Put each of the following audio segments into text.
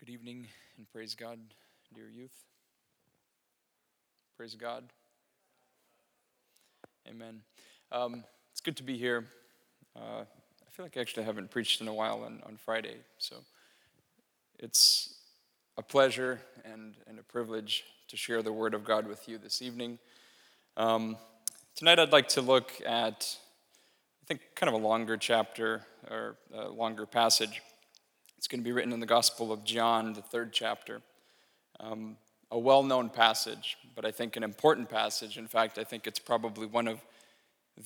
Good evening and praise God, dear youth. Praise God. Amen. Um, it's good to be here. Uh, I feel like I actually haven't preached in a while on, on Friday, so it's a pleasure and, and a privilege to share the Word of God with you this evening. Um, tonight, I'd like to look at, I think, kind of a longer chapter or a longer passage. It's going to be written in the Gospel of John, the third chapter. Um, a well known passage, but I think an important passage. In fact, I think it's probably one of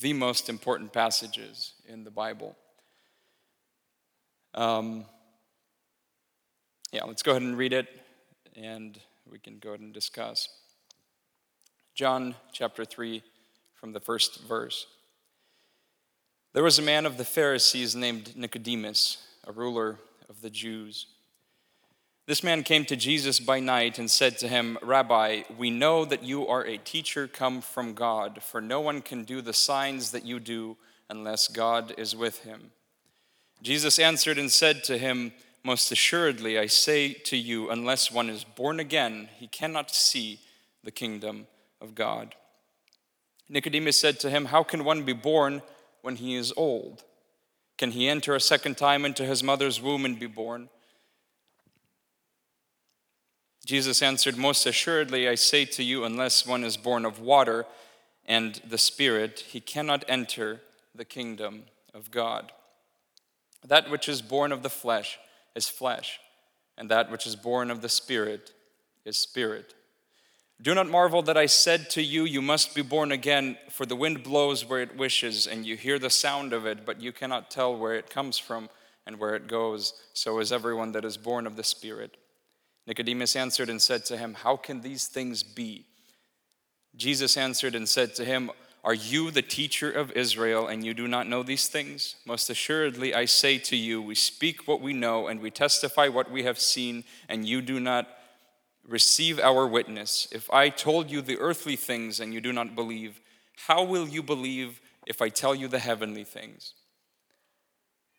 the most important passages in the Bible. Um, yeah, let's go ahead and read it, and we can go ahead and discuss. John chapter 3, from the first verse. There was a man of the Pharisees named Nicodemus, a ruler of the Jews. This man came to Jesus by night and said to him, Rabbi, we know that you are a teacher come from God, for no one can do the signs that you do unless God is with him. Jesus answered and said to him, Most assuredly, I say to you, unless one is born again, he cannot see the kingdom of God. Nicodemus said to him, How can one be born when he is old? Can he enter a second time into his mother's womb and be born? Jesus answered, Most assuredly, I say to you, unless one is born of water and the Spirit, he cannot enter the kingdom of God. That which is born of the flesh is flesh, and that which is born of the Spirit is spirit. Do not marvel that I said to you, You must be born again, for the wind blows where it wishes, and you hear the sound of it, but you cannot tell where it comes from and where it goes. So is everyone that is born of the Spirit. Nicodemus answered and said to him, How can these things be? Jesus answered and said to him, Are you the teacher of Israel, and you do not know these things? Most assuredly, I say to you, we speak what we know, and we testify what we have seen, and you do not receive our witness. If I told you the earthly things and you do not believe, how will you believe if I tell you the heavenly things?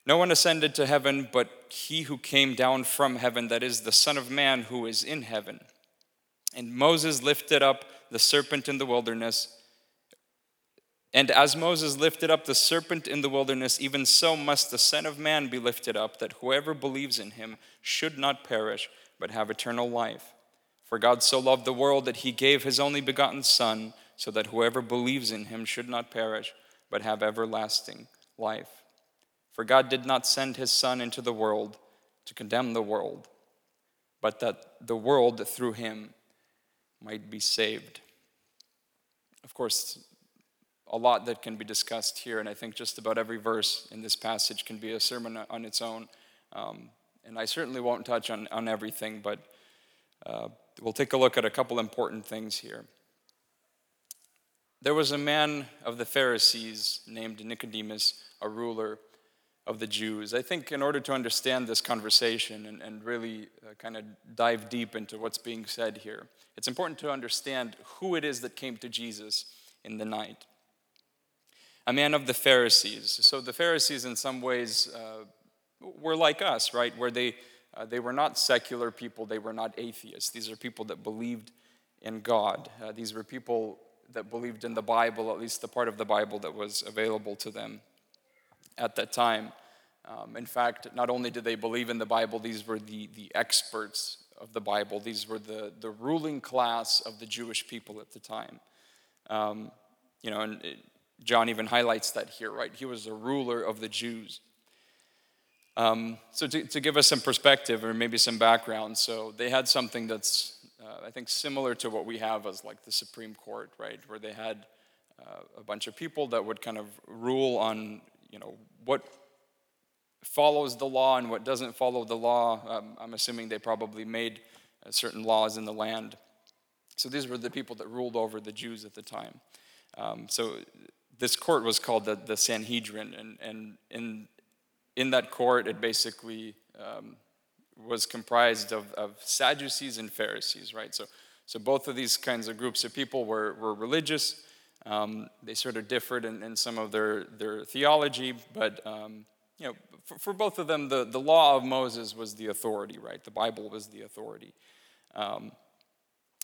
No one ascended to heaven but he who came down from heaven, that is, the Son of Man who is in heaven. And Moses lifted up the serpent in the wilderness. And as Moses lifted up the serpent in the wilderness, even so must the Son of Man be lifted up, that whoever believes in him should not perish, but have eternal life. For God so loved the world that he gave his only begotten Son, so that whoever believes in him should not perish, but have everlasting life. For God did not send his Son into the world to condemn the world, but that the world through him might be saved. Of course, a lot that can be discussed here, and I think just about every verse in this passage can be a sermon on its own. Um, and I certainly won't touch on, on everything, but uh, we'll take a look at a couple important things here. There was a man of the Pharisees named Nicodemus, a ruler of the Jews. I think in order to understand this conversation and, and really uh, kind of dive deep into what's being said here, it's important to understand who it is that came to Jesus in the night. A man of the Pharisees. So the Pharisees, in some ways, uh, were like us, right? Where they uh, they were not secular people, they were not atheists. These are people that believed in God. Uh, these were people that believed in the Bible, at least the part of the Bible that was available to them at that time. Um, in fact, not only did they believe in the Bible, these were the, the experts of the Bible. These were the, the ruling class of the Jewish people at the time. Um, you know, and it, John even highlights that here, right? He was a ruler of the Jews. Um, so, to, to, give us some perspective or maybe some background, so they had something that's, uh, I think, similar to what we have as like the Supreme Court, right? Where they had uh, a bunch of people that would kind of rule on, you know, what follows the law and what doesn't follow the law. Um, I'm assuming they probably made uh, certain laws in the land. So these were the people that ruled over the Jews at the time. Um, so this court was called the, the Sanhedrin, and, and in in that court, it basically um, was comprised of, of Sadducees and Pharisees, right? So, so both of these kinds of groups of people were, were religious. Um, they sort of differed in, in, some of their, their theology, but um, you know, for, for, both of them, the, the law of Moses was the authority, right? The Bible was the authority. Um,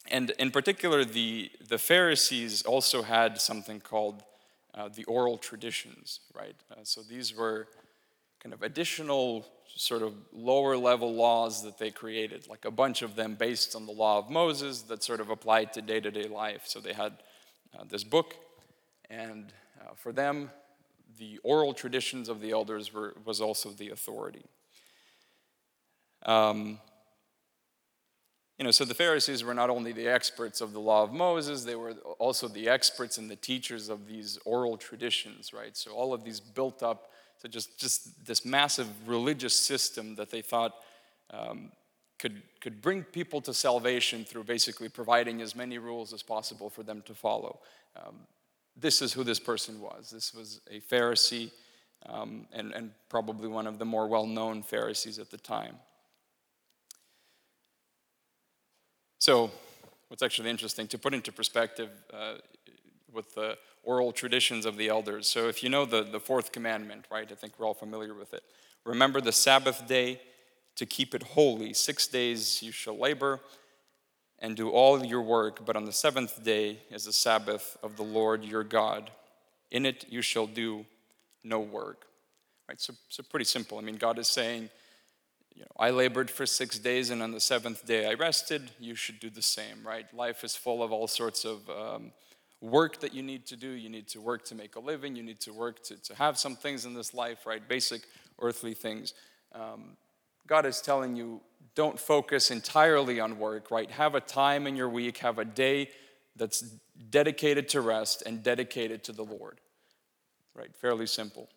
and in particular, the, the Pharisees also had something called uh, the oral traditions, right? Uh, so these were kind of additional, sort of lower level laws that they created, like a bunch of them based on the law of Moses that sort of applied to day to day life. So they had uh, this book, and uh, for them, the oral traditions of the elders were, was also the authority. Um, you know, so the Pharisees were not only the experts of the law of Moses, they were also the experts and the teachers of these oral traditions, right? So all of these built up to just, just this massive religious system that they thought um, could, could bring people to salvation through basically providing as many rules as possible for them to follow. Um, this is who this person was. This was a Pharisee um, and, and probably one of the more well known Pharisees at the time. So, what's actually interesting to put into perspective uh, with the oral traditions of the elders. So, if you know the, the fourth commandment, right, I think we're all familiar with it. Remember the Sabbath day to keep it holy. Six days you shall labor and do all your work, but on the seventh day is the Sabbath of the Lord your God. In it you shall do no work. Right? So, so pretty simple. I mean, God is saying, you know, I labored for six days, and on the seventh day I rested. You should do the same, right? Life is full of all sorts of um, work that you need to do. You need to work to make a living. You need to work to, to have some things in this life, right? Basic earthly things. Um, God is telling you, don't focus entirely on work, right? Have a time in your week, have a day that's dedicated to rest and dedicated to the Lord, right? Fairly simple.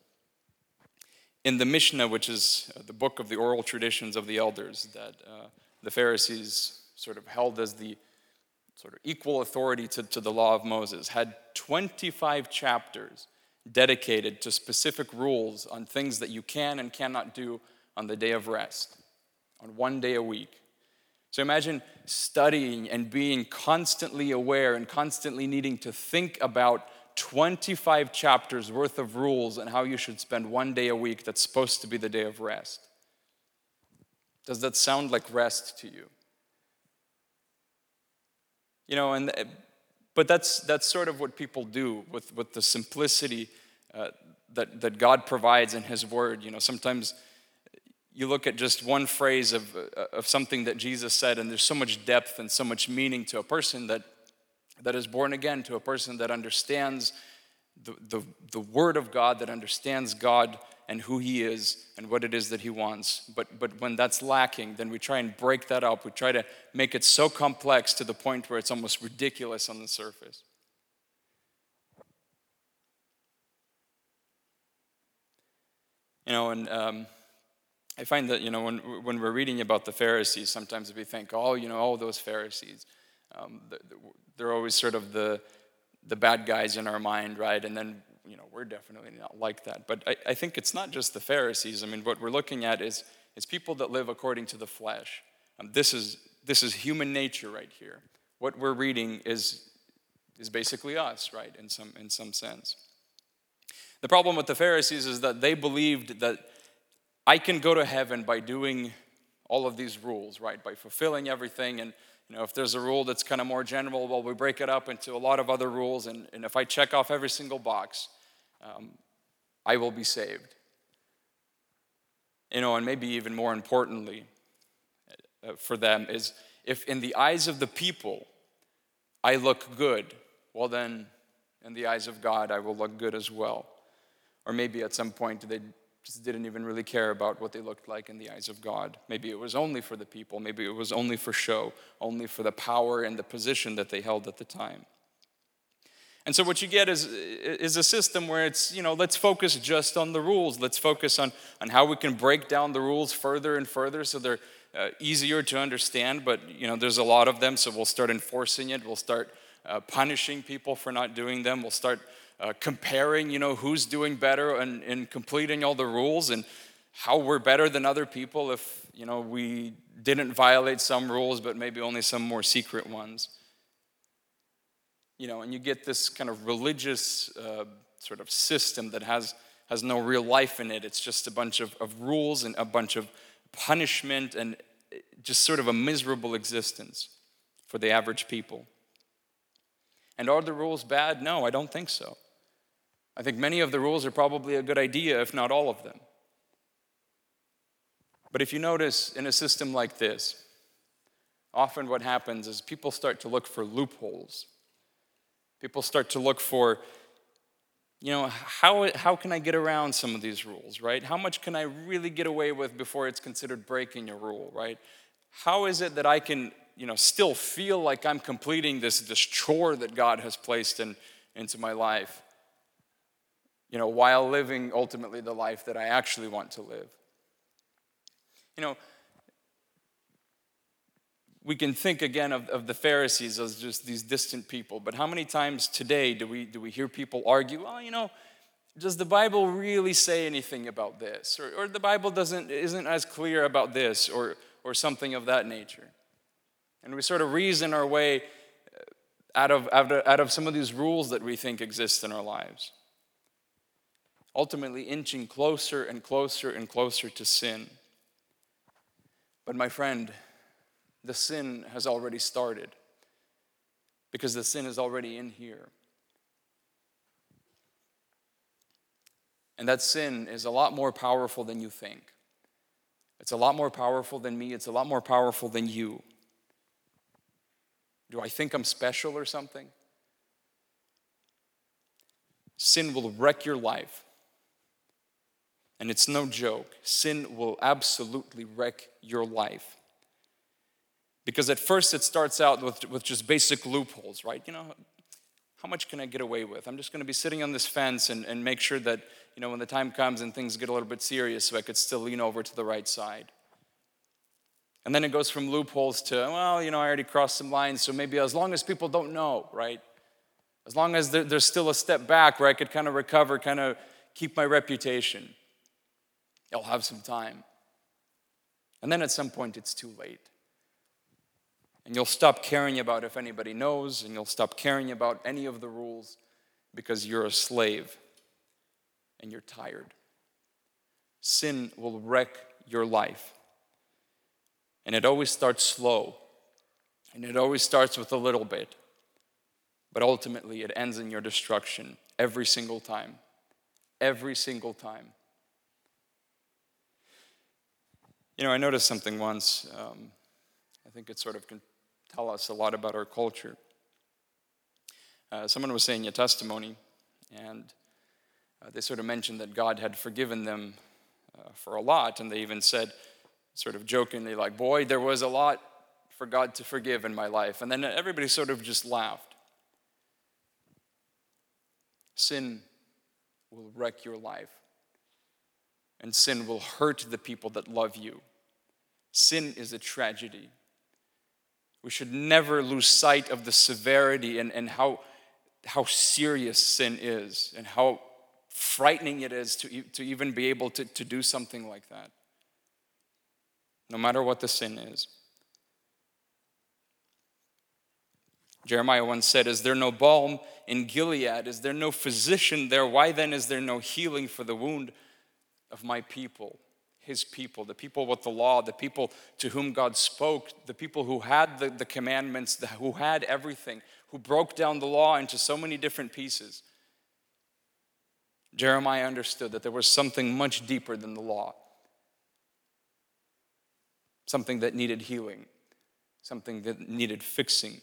In the Mishnah, which is uh, the book of the oral traditions of the elders that uh, the Pharisees sort of held as the sort of equal authority to, to the law of Moses, had 25 chapters dedicated to specific rules on things that you can and cannot do on the day of rest on one day a week. So imagine studying and being constantly aware and constantly needing to think about 25 chapters worth of rules and how you should spend one day a week that's supposed to be the day of rest. Does that sound like rest to you? You know, and but that's that's sort of what people do with with the simplicity uh, that that God provides in His Word. You know, sometimes you look at just one phrase of, uh, of something that Jesus said, and there's so much depth and so much meaning to a person that, that is born again, to a person that understands the, the, the Word of God, that understands God and who He is and what it is that He wants. But, but when that's lacking, then we try and break that up. We try to make it so complex to the point where it's almost ridiculous on the surface. You know, and um, I find that, you know, when, when we're reading about the Pharisees, sometimes we think, oh, you know, all those Pharisees. Um, they're always sort of the, the bad guys in our mind, right? And then, you know, we're definitely not like that. But I, I think it's not just the Pharisees. I mean, what we're looking at is, is people that live according to the flesh. Um, this, is, this is human nature right here. What we're reading is, is basically us, right, in some, in some sense. The problem with the Pharisees is that they believed that I can go to heaven by doing all of these rules, right? By fulfilling everything. And, you know, if there's a rule that's kind of more general, well, we break it up into a lot of other rules. And, and if I check off every single box, um, I will be saved. You know, and maybe even more importantly uh, for them is if in the eyes of the people I look good, well, then in the eyes of God I will look good as well. Or maybe at some point they just didn't even really care about what they looked like in the eyes of God. Maybe it was only for the people, maybe it was only for show, only for the power and the position that they held at the time. And so what you get is, is a system where it's, you know, let's focus just on the rules. Let's focus on, on how we can break down the rules further and further so they're uh, easier to understand. But, you know, there's a lot of them, so we'll start enforcing it. We'll start uh, punishing people for not doing them. We'll start uh, comparing, you know, who's doing better and, completing all the rules and how we're better than other people if, you know, we didn't violate some rules, but maybe only some more secret ones. You know, and you get this kind of religious uh, sort of system that has has no real life in it. It's just a bunch of, of rules and a bunch of punishment and just sort of a miserable existence for the average people. And are the rules bad? No, I don't think so. I think many of the rules are probably a good idea, if not all of them. But if you notice in a system like this, often what happens is people start to look for loopholes. People start to look for, you know, how, how can I get around some of these rules, right? How much can I really get away with before it's considered breaking a rule, right? How is it that I can, you know, still feel like I'm completing this, this chore that God has placed in, into my life, you know, while living ultimately the life that I actually want to live? You know, we can think again of, of the Pharisees as just these distant people, but how many times today do we, do we hear people argue, well, you know, does the Bible really say anything about this? Or, or the Bible doesn't, isn't as clear about this, or, or something of that nature. And we sort of reason our way uh, out of, out of, out of some of these rules that we think exist in our lives. Ultimately, inching closer and closer and closer to sin. But, my friend, the sin has already started because the sin is already in here. And that sin is a lot more powerful than you think. It's a lot more powerful than me, it's a lot more powerful than you. Do I think I'm special or something? Sin will wreck your life. And it's no joke. Sin will absolutely wreck your life. Because at first it starts out with, with just basic loopholes, right? You know, how much can I get away with? I'm just going to be sitting on this fence and, and make sure that, you know, when the time comes and things get a little bit serious, so I could still lean over to the right side. And then it goes from loopholes to, well, you know, I already crossed some lines, so maybe as long as people don't know, right? As long as there, there's still a step back where I could kind of recover, kind of keep my reputation, I'll have some time. And then at some point, it's too late. And you'll stop caring about if anybody knows, and you'll stop caring about any of the rules because you're a slave and you're tired. Sin will wreck your life. And it always starts slow, and it always starts with a little bit. But ultimately, it ends in your destruction every single time. Every single time. You know, I noticed something once. Um, I think it sort of can tell us a lot about our culture. Uh, someone was saying a testimony, and uh, they sort of mentioned that God had forgiven them uh, for a lot, and they even said, sort of jokingly, like, Boy, there was a lot for God to forgive in my life. And then everybody sort of just laughed. Sin will wreck your life, and sin will hurt the people that love you. Sin is a tragedy. We should never lose sight of the severity and, and how, how serious sin is and how frightening it is to, to even be able to, to do something like that, no matter what the sin is. Jeremiah once said, Is there no balm in Gilead? Is there no physician there? Why then is there no healing for the wound of my people? his people, the people with the law, the people to whom God spoke, the people who had the, the commandments, the, who had everything, who broke down the law into so many different pieces. Jeremiah understood that there was something much deeper than the law, something that needed healing, something that needed fixing.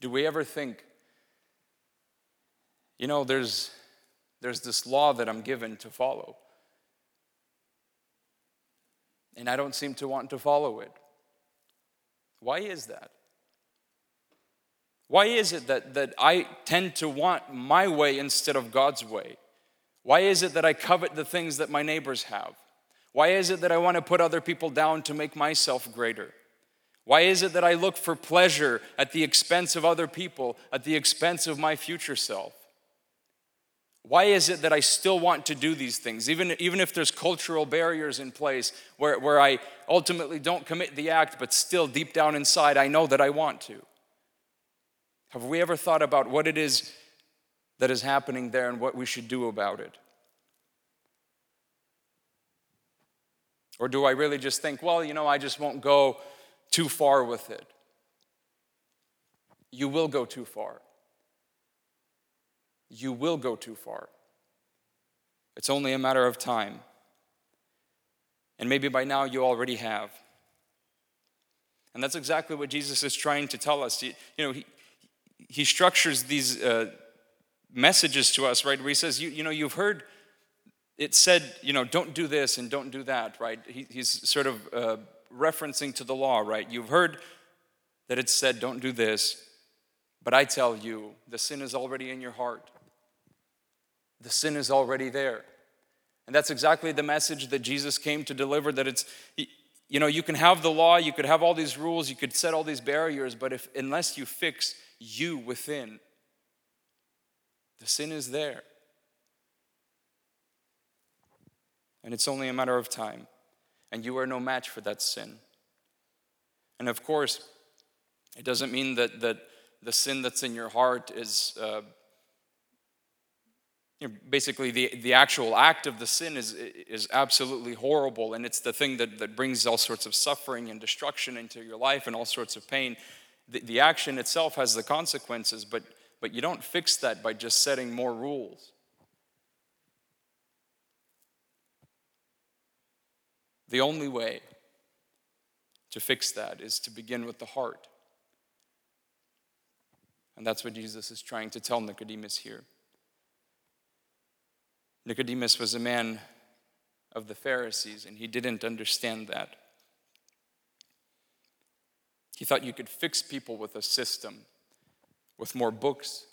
Do we ever think, you know, there's there's this law that I'm given to follow. And I don't seem to want to follow it. Why is that? Why is it that, that I tend to want my way instead of God's way? Why is it that I covet the things that my neighbors have? Why is it that I want to put other people down to make myself greater? Why is it that I look for pleasure at the expense of other people, at the expense of my future self? Why is it that I still want to do these things, even, even if there's cultural barriers in place where, where I ultimately don't commit the act, but still deep down inside I know that I want to? Have we ever thought about what it is that is happening there and what we should do about it? Or do I really just think, well, you know, I just won't go too far with it? You will go too far. You will go too far. It's only a matter of time. And maybe by now you already have. And that's exactly what Jesus is trying to tell us. You, know, he, he structures these uh, messages to us, right? Where he says, you, you know, you've heard it said, you know, don't do this and don't do that, right? He, he's sort of uh, referencing to the law, right? You've heard that it said, don't do this, but I tell you, the sin is already in your heart. The sin is already there. And that's exactly the message that Jesus came to deliver that it's, you know, you can have the law, you could have all these rules, you could set all these barriers, but if unless you fix you within, the sin is there. And it's only a matter of time. And you are no match for that sin. And of course, it doesn't mean that, that the sin that's in your heart is uh, you know, basically the, the actual act of the sin is, is absolutely horrible. And it's the thing that, that brings all sorts of suffering and destruction into your life and all sorts of pain. The, the action itself has the consequences but, but you don't fix that by just setting more rules. The only way to fix that is to begin with the heart and that's what jesus is trying to tell nicodemus here Nicodemus was a man of the Pharisees, and he didn't understand that. He thought you could fix people with a system, with more books,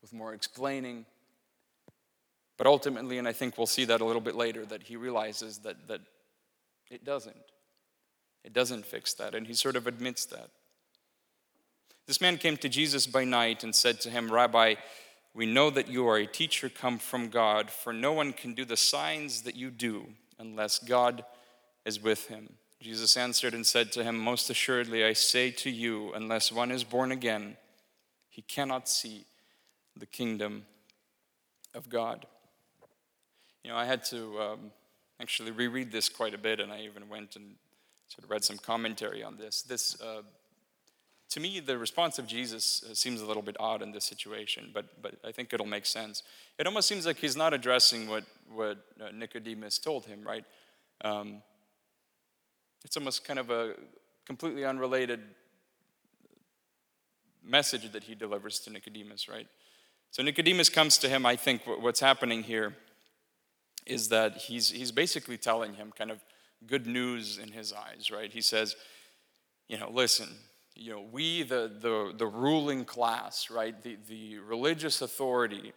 with more explaining. But ultimately, and I think we'll see that a little bit later, that he realizes that, that it doesn't. It doesn't fix that, and he sort of admits that. This man came to Jesus by night and said to him, Rabbi, we know that you are a teacher come from God, for no one can do the signs that you do unless God is with him. Jesus answered and said to him, Most assuredly, I say to you, unless one is born again, he cannot see the kingdom of God. You know, I had to um, actually reread this quite a bit, and I even went and sort of read some commentary on this. This uh, to me, the response of Jesus uh, seems a little bit odd in this situation, but, but I think it'll make sense. It almost seems like he's not addressing what, what uh, Nicodemus told him, right? Um, it's almost kind of a completely unrelated message that he delivers to Nicodemus, right? So Nicodemus comes to him. I think what's happening here is that he's, he's basically telling him kind of good news in his eyes, right? He says, you know, listen, you know, we, the, the, the ruling class, right, the, the religious authority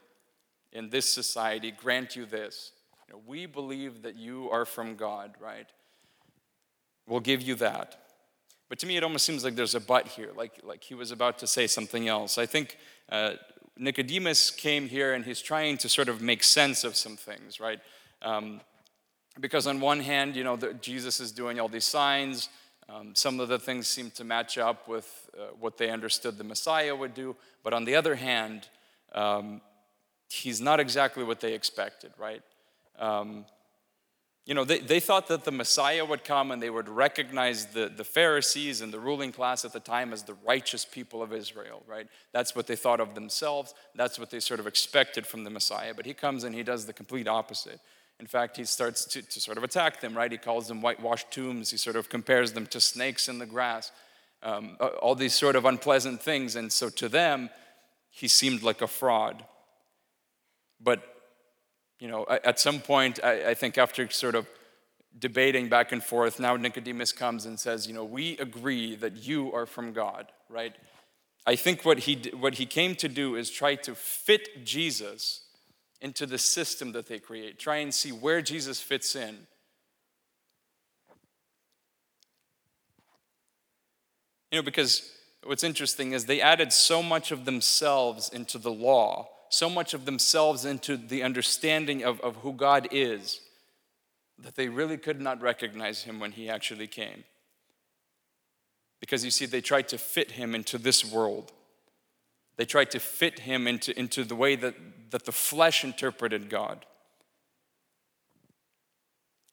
in this society grant you this. You know, we believe that you are from God, right? We'll give you that. But to me, it almost seems like there's a but here, like, like he was about to say something else. I think uh, Nicodemus came here and he's trying to sort of make sense of some things, right? Um, because on one hand, you know, the, Jesus is doing all these signs, um, some of the things seem to match up with uh, what they understood the Messiah would do, but on the other hand, um, he's not exactly what they expected, right? Um, you know, they, they thought that the Messiah would come and they would recognize the, the Pharisees and the ruling class at the time as the righteous people of Israel, right? That's what they thought of themselves. That's what they sort of expected from the Messiah. But he comes and he does the complete opposite. In fact, he starts to, to sort of attack them, right? He calls them whitewashed tombs. He sort of compares them to snakes in the grass, um, all these sort of unpleasant things. And so to them, he seemed like a fraud. But, you know, at some point, I, I think after sort of debating back and forth, now Nicodemus comes and says, you know, we agree that you are from God, right? I think what he, what he came to do is try to fit Jesus into the system that they create. Try and see where Jesus fits in. You know, because what's interesting is they added so much of themselves into the law, so much of themselves into the understanding of, of who God is, that they really could not recognize him when he actually came. Because you see, they tried to fit him into this world. They tried to fit him into, into the way that, that the flesh interpreted God.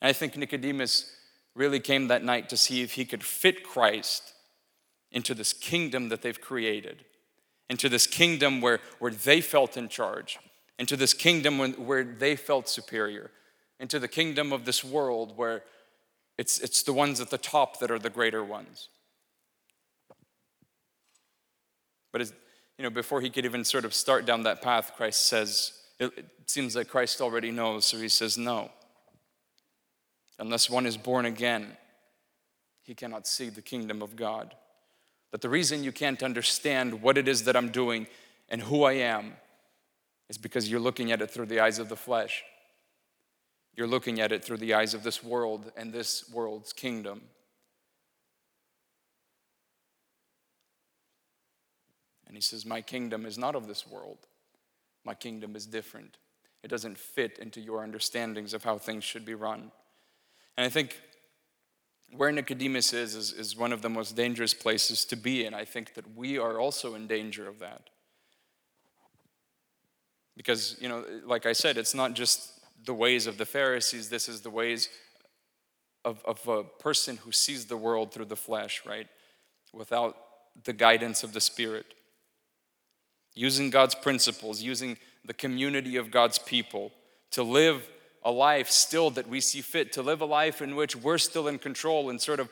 And I think Nicodemus really came that night to see if he could fit Christ into this kingdom that they've created, into this kingdom where, where they felt in charge, into this kingdom when, where they felt superior, into the kingdom of this world where it's, it's the ones at the top that are the greater ones. But you know, before he could even sort of start down that path, Christ says, it, seems like Christ already knows, so he says, No. Unless one is born again, he cannot see the kingdom of God. That the reason you can't understand what it is that I'm doing and who I am is because you're looking at it through the eyes of the flesh. You're looking at it through the eyes of this world and this world's kingdom. And he says, My kingdom is not of this world. My kingdom is different. It doesn't fit into your understandings of how things should be run. And I think where Nicodemus is, is, is one of the most dangerous places to be, and I think that we are also in danger of that. Because, you know, like I said, it's not just the ways of the Pharisees, this is the ways of, of a person who sees the world through the flesh, right? Without the guidance of the Spirit using God's principles, using the community of God's people to live a life still that we see fit, to live a life in which we're still in control and sort of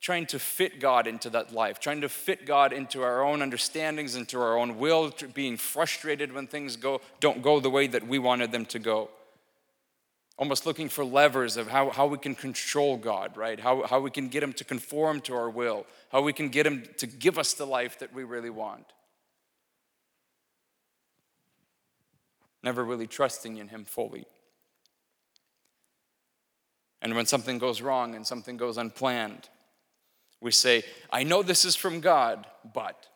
trying to fit God into that life, trying to fit God into our own understandings, into our own will, being frustrated when things go, don't go the way that we wanted them to go. Almost looking for levers of how, how we can control God, right? How, how we can get Him to conform to our will, how we can get Him to give us the life that we really want. Never really trusting in Him fully. And when something goes wrong and something goes unplanned, we say, I know this is from God, but.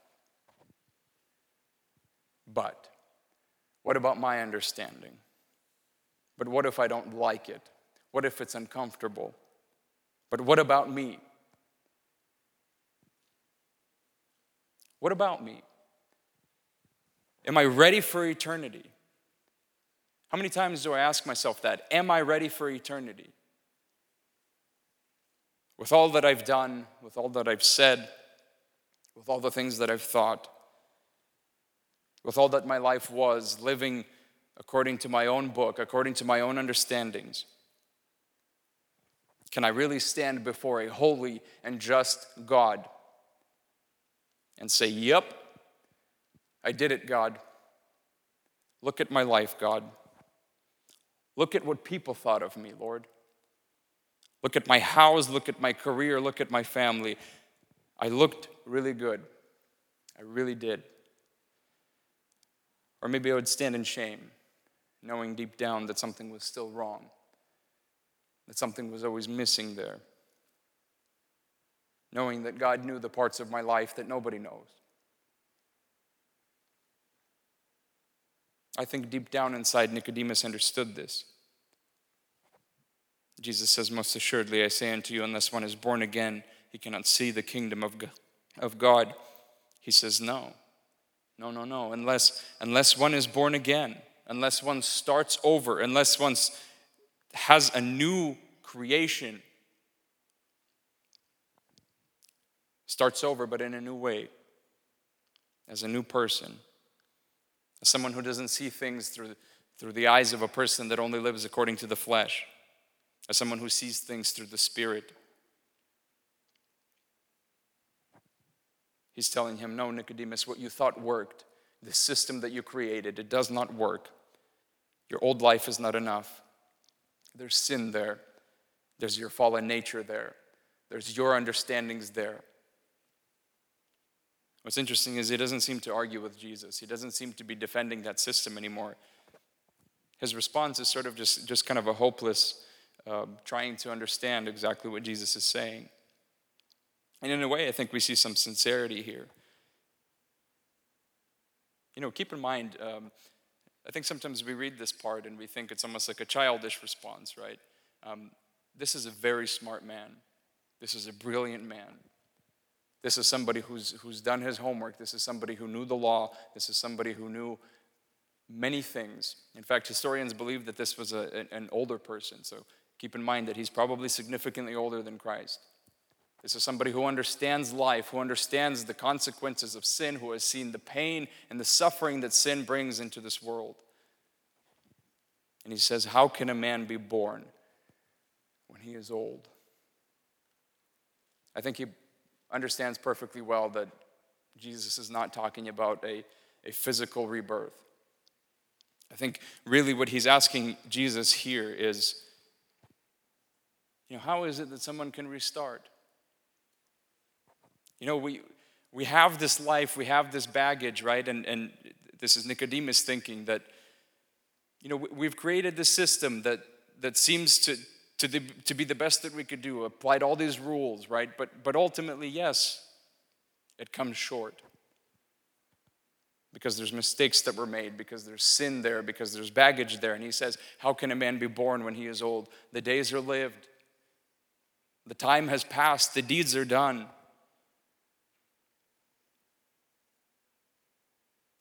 But. What about my understanding? But what if I don't like it? What if it's uncomfortable? But what about me? What about me? Am I ready for eternity? How many times do I ask myself that? Am I ready for eternity? With all that I've done, with all that I've said, with all the things that I've thought, with all that my life was, living according to my own book, according to my own understandings, can I really stand before a holy and just God and say, Yep, I did it, God. Look at my life, God. Look at what people thought of me, Lord. Look at my house, look at my career, look at my family. I looked really good. I really did. Or maybe I would stand in shame, knowing deep down that something was still wrong, that something was always missing there. Knowing that God knew the parts of my life that nobody knows. I think deep down inside, Nicodemus understood this. Jesus says, Most assuredly, I say unto you, unless one is born again, he cannot see the kingdom of God. He says, No, no, no, no. Unless, unless one is born again, unless one starts over, unless one has a new creation, starts over, but in a new way, as a new person as someone who doesn't see things through, through the eyes of a person that only lives according to the flesh, as someone who sees things through the Spirit. He's telling him, No, Nicodemus, what you thought worked, the system that you created, it does not work. Your old life is not enough. There's sin there, there's your fallen nature there, there's your understandings there. What's interesting is he doesn't seem to argue with Jesus. He doesn't seem to be defending that system anymore. His response is sort of just, just kind of a hopeless uh, trying to understand exactly what Jesus is saying. And in a way, I think we see some sincerity here. You know, keep in mind, um, I think sometimes we read this part and we think it's almost like a childish response, right? Um, this is a very smart man. This is a brilliant man. This is somebody who's, who's done his homework. This is somebody who knew the law. This is somebody who knew many things. In fact, historians believe that this was a, an older person. So keep in mind that he's probably significantly older than Christ. This is somebody who understands life, who understands the consequences of sin, who has seen the pain and the suffering that sin brings into this world. And he says, How can a man be born when he is old? I think he understands perfectly well that Jesus is not talking about a, a physical rebirth. I think really what he's asking Jesus here is, you know, how is it that someone can restart? You know, we, we have this life, we have this baggage, right? And, and this is Nicodemus thinking that, you know, we've created this system that, that seems to, to, the, to be the best that we could do, applied all these rules, right? But, but ultimately, yes, it comes short. Because there's mistakes that were made, because there's sin there, because there's baggage there. And he says, How can a man be born when he is old? The days are lived, the time has passed, the deeds are done.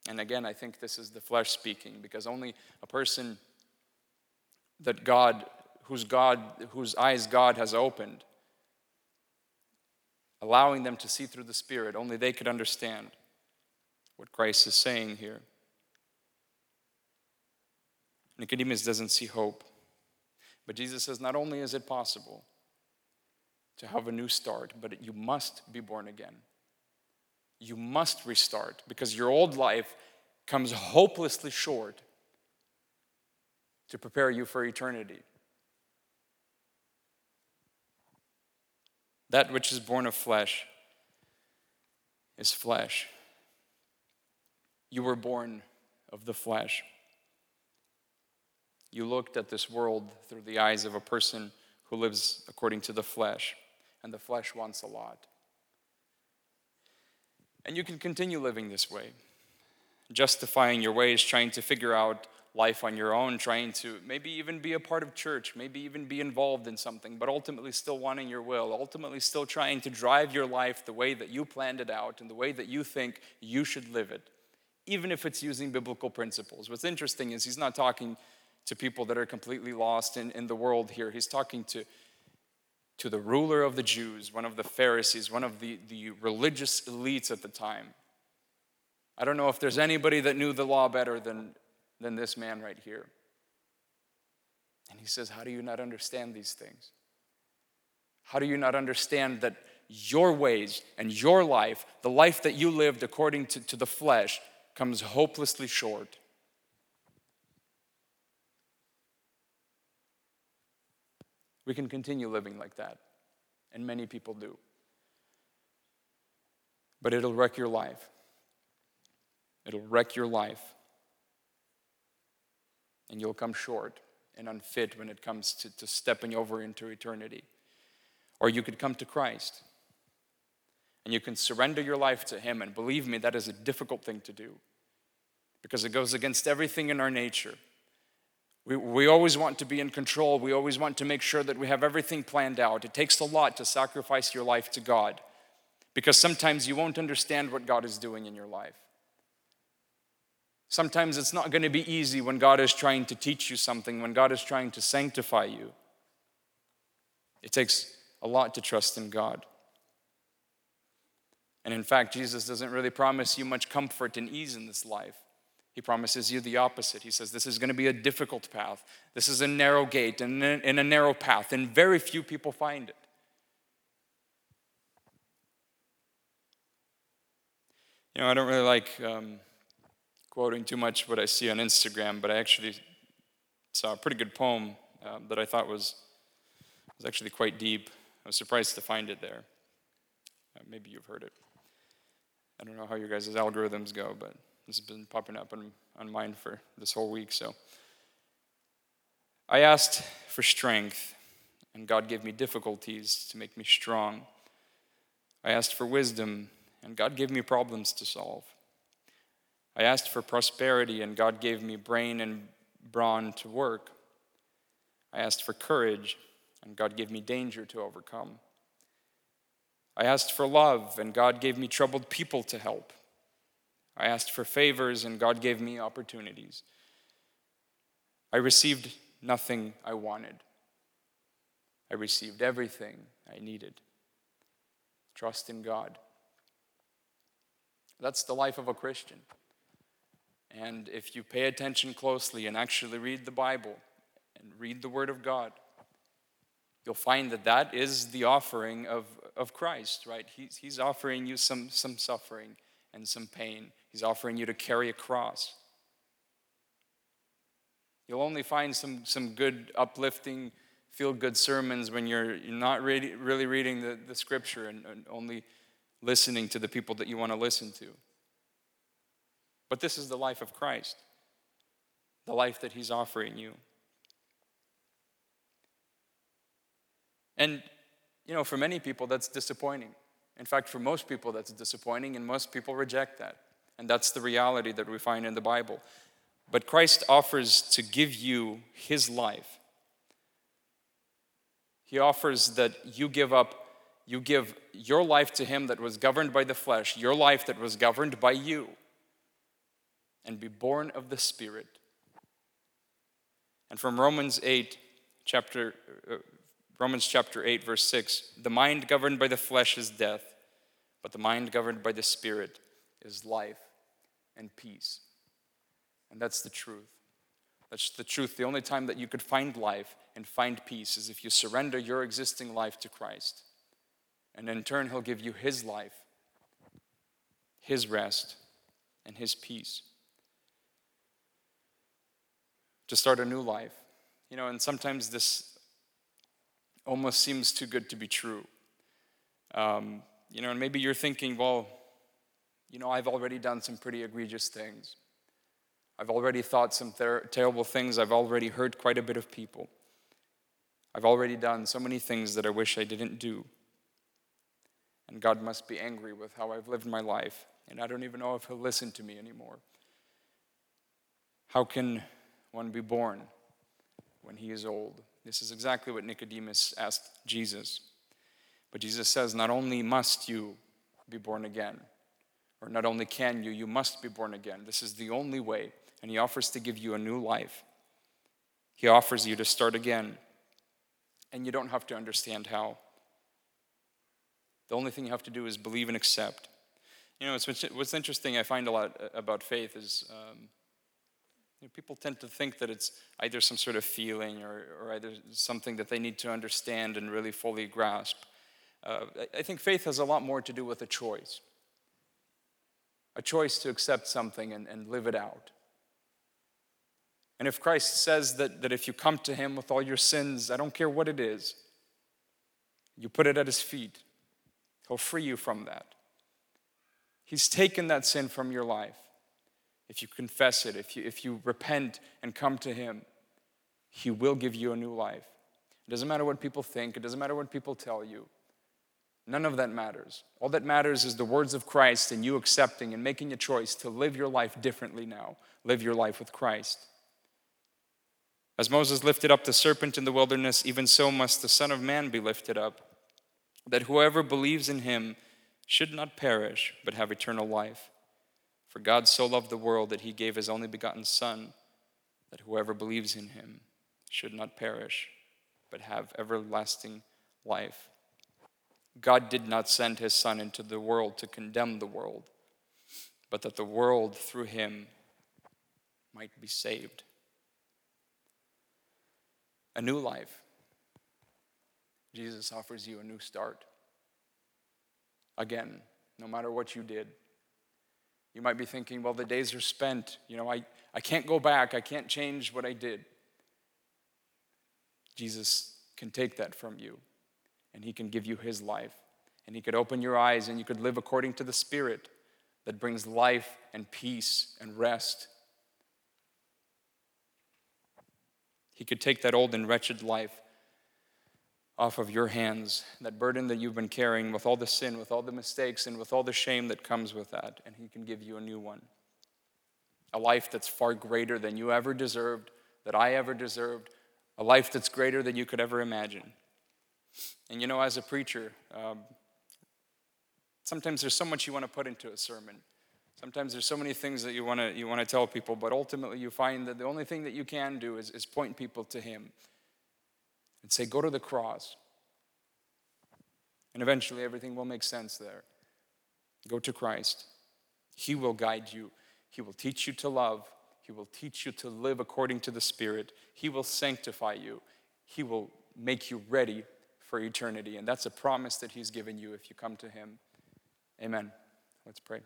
And again, I think this is the flesh speaking because only a person that God, whose God, whose eyes God has opened, allowing them to see through the Spirit, only they could understand what Christ is saying here. Nicodemus doesn't see hope. But Jesus says not only is it possible to have a new start, but you must be born again you must restart because your old life comes hopelessly short to prepare you for eternity. That which is born of flesh is flesh. You were born of the flesh. You looked at this world through the eyes of a person who lives according to the flesh, and the flesh wants a lot. And you can continue living this way, justifying your ways, trying to figure out life on your own, trying to maybe even be a part of church, maybe even be involved in something, but ultimately still wanting your will, ultimately still trying to drive your life the way that you planned it out and the way that you think you should live it, even if it's using biblical principles. What's interesting is he's not talking to people that are completely lost in, in the world here, he's talking to to the ruler of the Jews, one of the Pharisees, one of the, the religious elites at the time. I don't know if there's anybody that knew the law better than, than this man right here. And he says, How do you not understand these things? How do you not understand that your ways and your life, the life that you lived according to, to the flesh, comes hopelessly short? We can continue living like that, and many people do. But it'll wreck your life. It'll wreck your life. And you'll come short and unfit when it comes to, to stepping over into eternity. Or you could come to Christ and you can surrender your life to Him. And believe me, that is a difficult thing to do because it goes against everything in our nature. We, we always want to be in control. We always want to make sure that we have everything planned out. It takes a lot to sacrifice your life to God because sometimes you won't understand what God is doing in your life. Sometimes it's not going to be easy when God is trying to teach you something, when God is trying to sanctify you. It takes a lot to trust in God. And in fact, Jesus doesn't really promise you much comfort and ease in this life. He promises you the opposite. He says, This is going to be a difficult path. This is a narrow gate and a narrow path, and very few people find it. You know, I don't really like um, quoting too much what I see on Instagram, but I actually saw a pretty good poem uh, that I thought was, was actually quite deep. I was surprised to find it there. Uh, maybe you've heard it. I don't know how your guys' algorithms go, but this has been popping up on, on mine for this whole week. So I asked for strength, and God gave me difficulties to make me strong. I asked for wisdom, and God gave me problems to solve. I asked for prosperity, and God gave me brain and brawn to work. I asked for courage, and God gave me danger to overcome. I asked for love, and God gave me troubled people to help. I asked for favors, and God gave me opportunities. I received nothing I wanted. I received everything I needed. Trust in God. That's the life of a Christian. And if you pay attention closely and actually read the Bible and read the Word of God, you'll find that that is the offering of, of Christ, right? He's, he's offering you some, some suffering and some pain. He's offering you to carry a cross. You'll only find some, some good, uplifting, feel good sermons when you're, you're not really, really reading the, the scripture and, and only listening to the people that you want to listen to. But this is the life of Christ, the life that He's offering you. And, you know, for many people, that's disappointing. In fact, for most people, that's disappointing, and most people reject that. And that's the reality that we find in the Bible. But Christ offers to give you his life. He offers that you give up, you give your life to him that was governed by the flesh, your life that was governed by you, and be born of the Spirit. And from Romans 8, chapter, uh, Romans chapter 8, verse 6 the mind governed by the flesh is death, but the mind governed by the Spirit is life and peace. And that's the truth. That's the truth. The only time that you could find life and find peace is if you surrender your existing life to Christ. And in turn, He'll give you His life, His rest, and His peace. To start a new life. You know, and sometimes this almost seems too good to be true. Um, you know, and maybe you're thinking, well, you know, I've already done some pretty egregious things. I've already thought some ter- terrible things. I've already hurt quite a bit of people. I've already done so many things that I wish I didn't do. And God must be angry with how I've lived my life. And I don't even know if He'll listen to me anymore. How can one be born when he is old? This is exactly what Nicodemus asked Jesus. But Jesus says, Not only must you be born again, or not only can you, you must be born again. This is the only way. And He offers to give you a new life. He offers you to start again. And you don't have to understand how. The only thing you have to do is believe and accept. You know, it's, what's interesting I find a lot about faith is um, you know, people tend to think that it's either some sort of feeling or, or either something that they need to understand and really fully grasp. Uh, I think faith has a lot more to do with a choice a choice to accept something and, and live it out. And if Christ says that, that if you come to Him with all your sins, I don't care what it is, you put it at His feet, He'll free you from that. He's taken that sin from your life. If you confess it, if you, if you repent and come to Him, He will give you a new life. It doesn't matter what people think, it doesn't matter what people tell you. None of that matters. All that matters is the words of Christ and you accepting and making a choice to live your life differently now. Live your life with Christ. As Moses lifted up the serpent in the wilderness, even so must the Son of Man be lifted up, that whoever believes in him should not perish, but have eternal life. For God so loved the world that he gave his only begotten Son, that whoever believes in him should not perish, but have everlasting life. God did not send his Son into the world to condemn the world, but that the world through him might be saved. A new life. Jesus offers you a new start. Again, no matter what you did. You might be thinking, well, the days are spent. You know, I, I can't go back. I can't change what I did. Jesus can take that from you and He can give you His life. And He could open your eyes and you could live according to the Spirit that brings life and peace and rest. He could take that old and wretched life off of your hands, that burden that you've been carrying with all the sin, with all the mistakes, and with all the shame that comes with that, and He can give you a new one. A life that's far greater than you ever deserved, that I ever deserved, a life that's greater than you could ever imagine. And you know, as a preacher, um, Sometimes there's so much you want to put into a sermon. Sometimes there's so many things that you want to, you want to tell people, but ultimately you find that the only thing that you can do is, is point people to Him and say, Go to the cross. And eventually everything will make sense there. Go to Christ. He will guide you, He will teach you to love, He will teach you to live according to the Spirit, He will sanctify you, He will make you ready for eternity. And that's a promise that He's given you if you come to Him. Amen. Let's pray.